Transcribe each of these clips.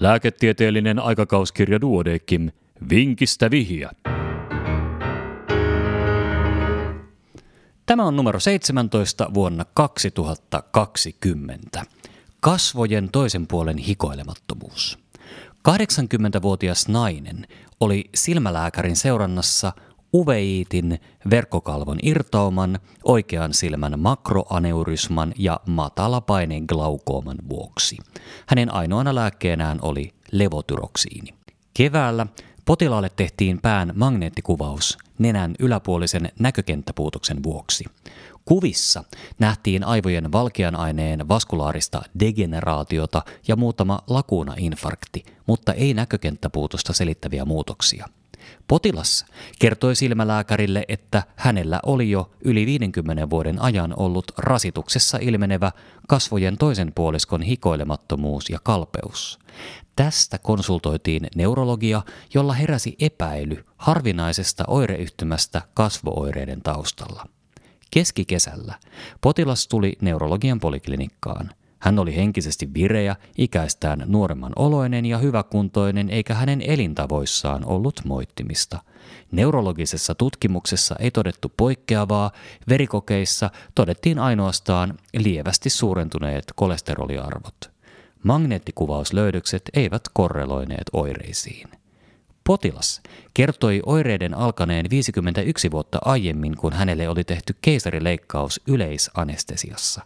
Lääketieteellinen aikakauskirja Duodekim. Vinkistä vihja. Tämä on numero 17 vuonna 2020. Kasvojen toisen puolen hikoilemattomuus. 80-vuotias nainen oli silmälääkärin seurannassa uveiitin, verkkokalvon irtauman, oikean silmän makroaneurysman ja matalapaineen glaukooman vuoksi. Hänen ainoana lääkkeenään oli levotyroksiini. Keväällä potilaalle tehtiin pään magneettikuvaus nenän yläpuolisen näkökenttäpuutoksen vuoksi. Kuvissa nähtiin aivojen valkean aineen vaskulaarista degeneraatiota ja muutama lakuuna-infarkti, mutta ei näkökenttäpuutosta selittäviä muutoksia. Potilas kertoi silmälääkärille, että hänellä oli jo yli 50 vuoden ajan ollut rasituksessa ilmenevä kasvojen toisen puoliskon hikoilemattomuus ja kalpeus. Tästä konsultoitiin neurologia, jolla heräsi epäily harvinaisesta oireyhtymästä kasvooireiden taustalla. Keskikesällä potilas tuli neurologian poliklinikkaan. Hän oli henkisesti vireä, ikäistään nuoremman oloinen ja hyväkuntoinen, eikä hänen elintavoissaan ollut moittimista. Neurologisessa tutkimuksessa ei todettu poikkeavaa, verikokeissa todettiin ainoastaan lievästi suurentuneet kolesteroliarvot. Magneettikuvauslöydökset eivät korreloineet oireisiin. Potilas kertoi oireiden alkaneen 51 vuotta aiemmin, kun hänelle oli tehty keisarileikkaus yleisanestesiassa.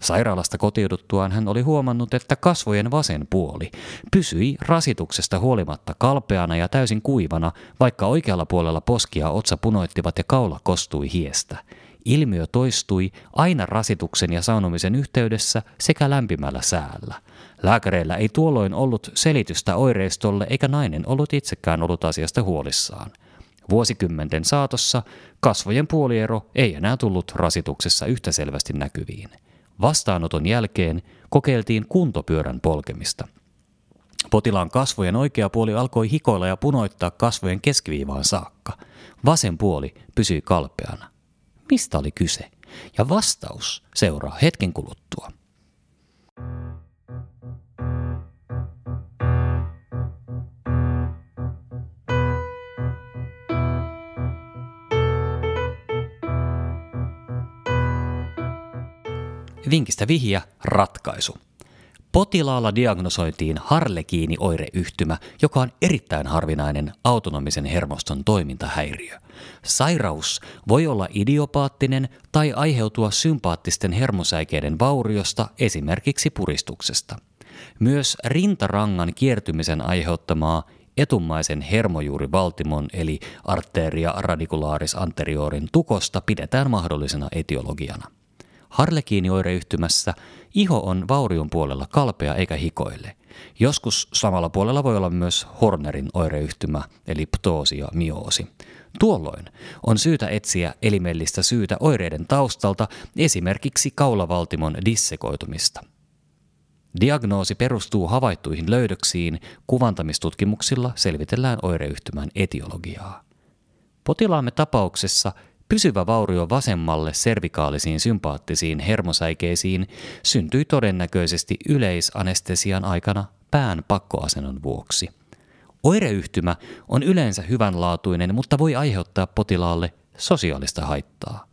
Sairaalasta kotiuduttuaan hän oli huomannut, että kasvojen vasen puoli pysyi rasituksesta huolimatta kalpeana ja täysin kuivana, vaikka oikealla puolella poskia otsa punoittivat ja kaula kostui hiestä. Ilmiö toistui aina rasituksen ja saunomisen yhteydessä sekä lämpimällä säällä. Lääkäreillä ei tuolloin ollut selitystä oireistolle eikä nainen ollut itsekään ollut asiasta huolissaan. Vuosikymmenten saatossa kasvojen puoliero ei enää tullut rasituksessa yhtä selvästi näkyviin. Vastaanoton jälkeen kokeiltiin kuntopyörän polkemista. Potilaan kasvojen oikea puoli alkoi hikoilla ja punoittaa kasvojen keskiviivaan saakka. Vasen puoli pysyi kalpeana. Mistä oli kyse? Ja vastaus seuraa hetken kuluttua. Vinkistä vihja, ratkaisu. Potilaalla diagnosoitiin harlekiini-oireyhtymä, joka on erittäin harvinainen autonomisen hermoston toimintahäiriö. Sairaus voi olla idiopaattinen tai aiheutua sympaattisten hermosäikeiden vauriosta, esimerkiksi puristuksesta. Myös rintarangan kiertymisen aiheuttamaa etummaisen hermojuurivaltimon eli arteria radicularis anteriorin tukosta pidetään mahdollisena etiologiana. Harlekiinioireyhtymässä iho on vaurion puolella kalpea eikä hikoille. Joskus samalla puolella voi olla myös Hornerin oireyhtymä, eli ptoosi ja mioosi. Tuolloin on syytä etsiä elimellistä syytä oireiden taustalta, esimerkiksi kaulavaltimon dissekoitumista. Diagnoosi perustuu havaittuihin löydöksiin, kuvantamistutkimuksilla selvitellään oireyhtymän etiologiaa. Potilaamme tapauksessa Pysyvä vaurio vasemmalle servikaalisiin sympaattisiin hermosäikeisiin syntyi todennäköisesti yleisanestesian aikana pään pakkoasennon vuoksi. Oireyhtymä on yleensä hyvänlaatuinen, mutta voi aiheuttaa potilaalle sosiaalista haittaa.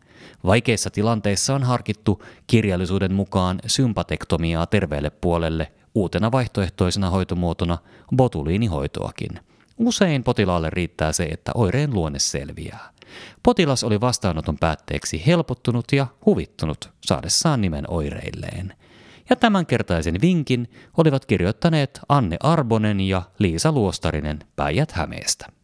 Vaikeissa tilanteissa on harkittu kirjallisuuden mukaan sympatektomiaa terveelle puolelle uutena vaihtoehtoisena hoitomuotona botuliinihoitoakin. Usein potilaalle riittää se, että oireen luonne selviää. Potilas oli vastaanoton päätteeksi helpottunut ja huvittunut saadessaan nimen oireilleen. Ja tämänkertaisen vinkin olivat kirjoittaneet Anne Arbonen ja Liisa Luostarinen Päijät Hämeestä.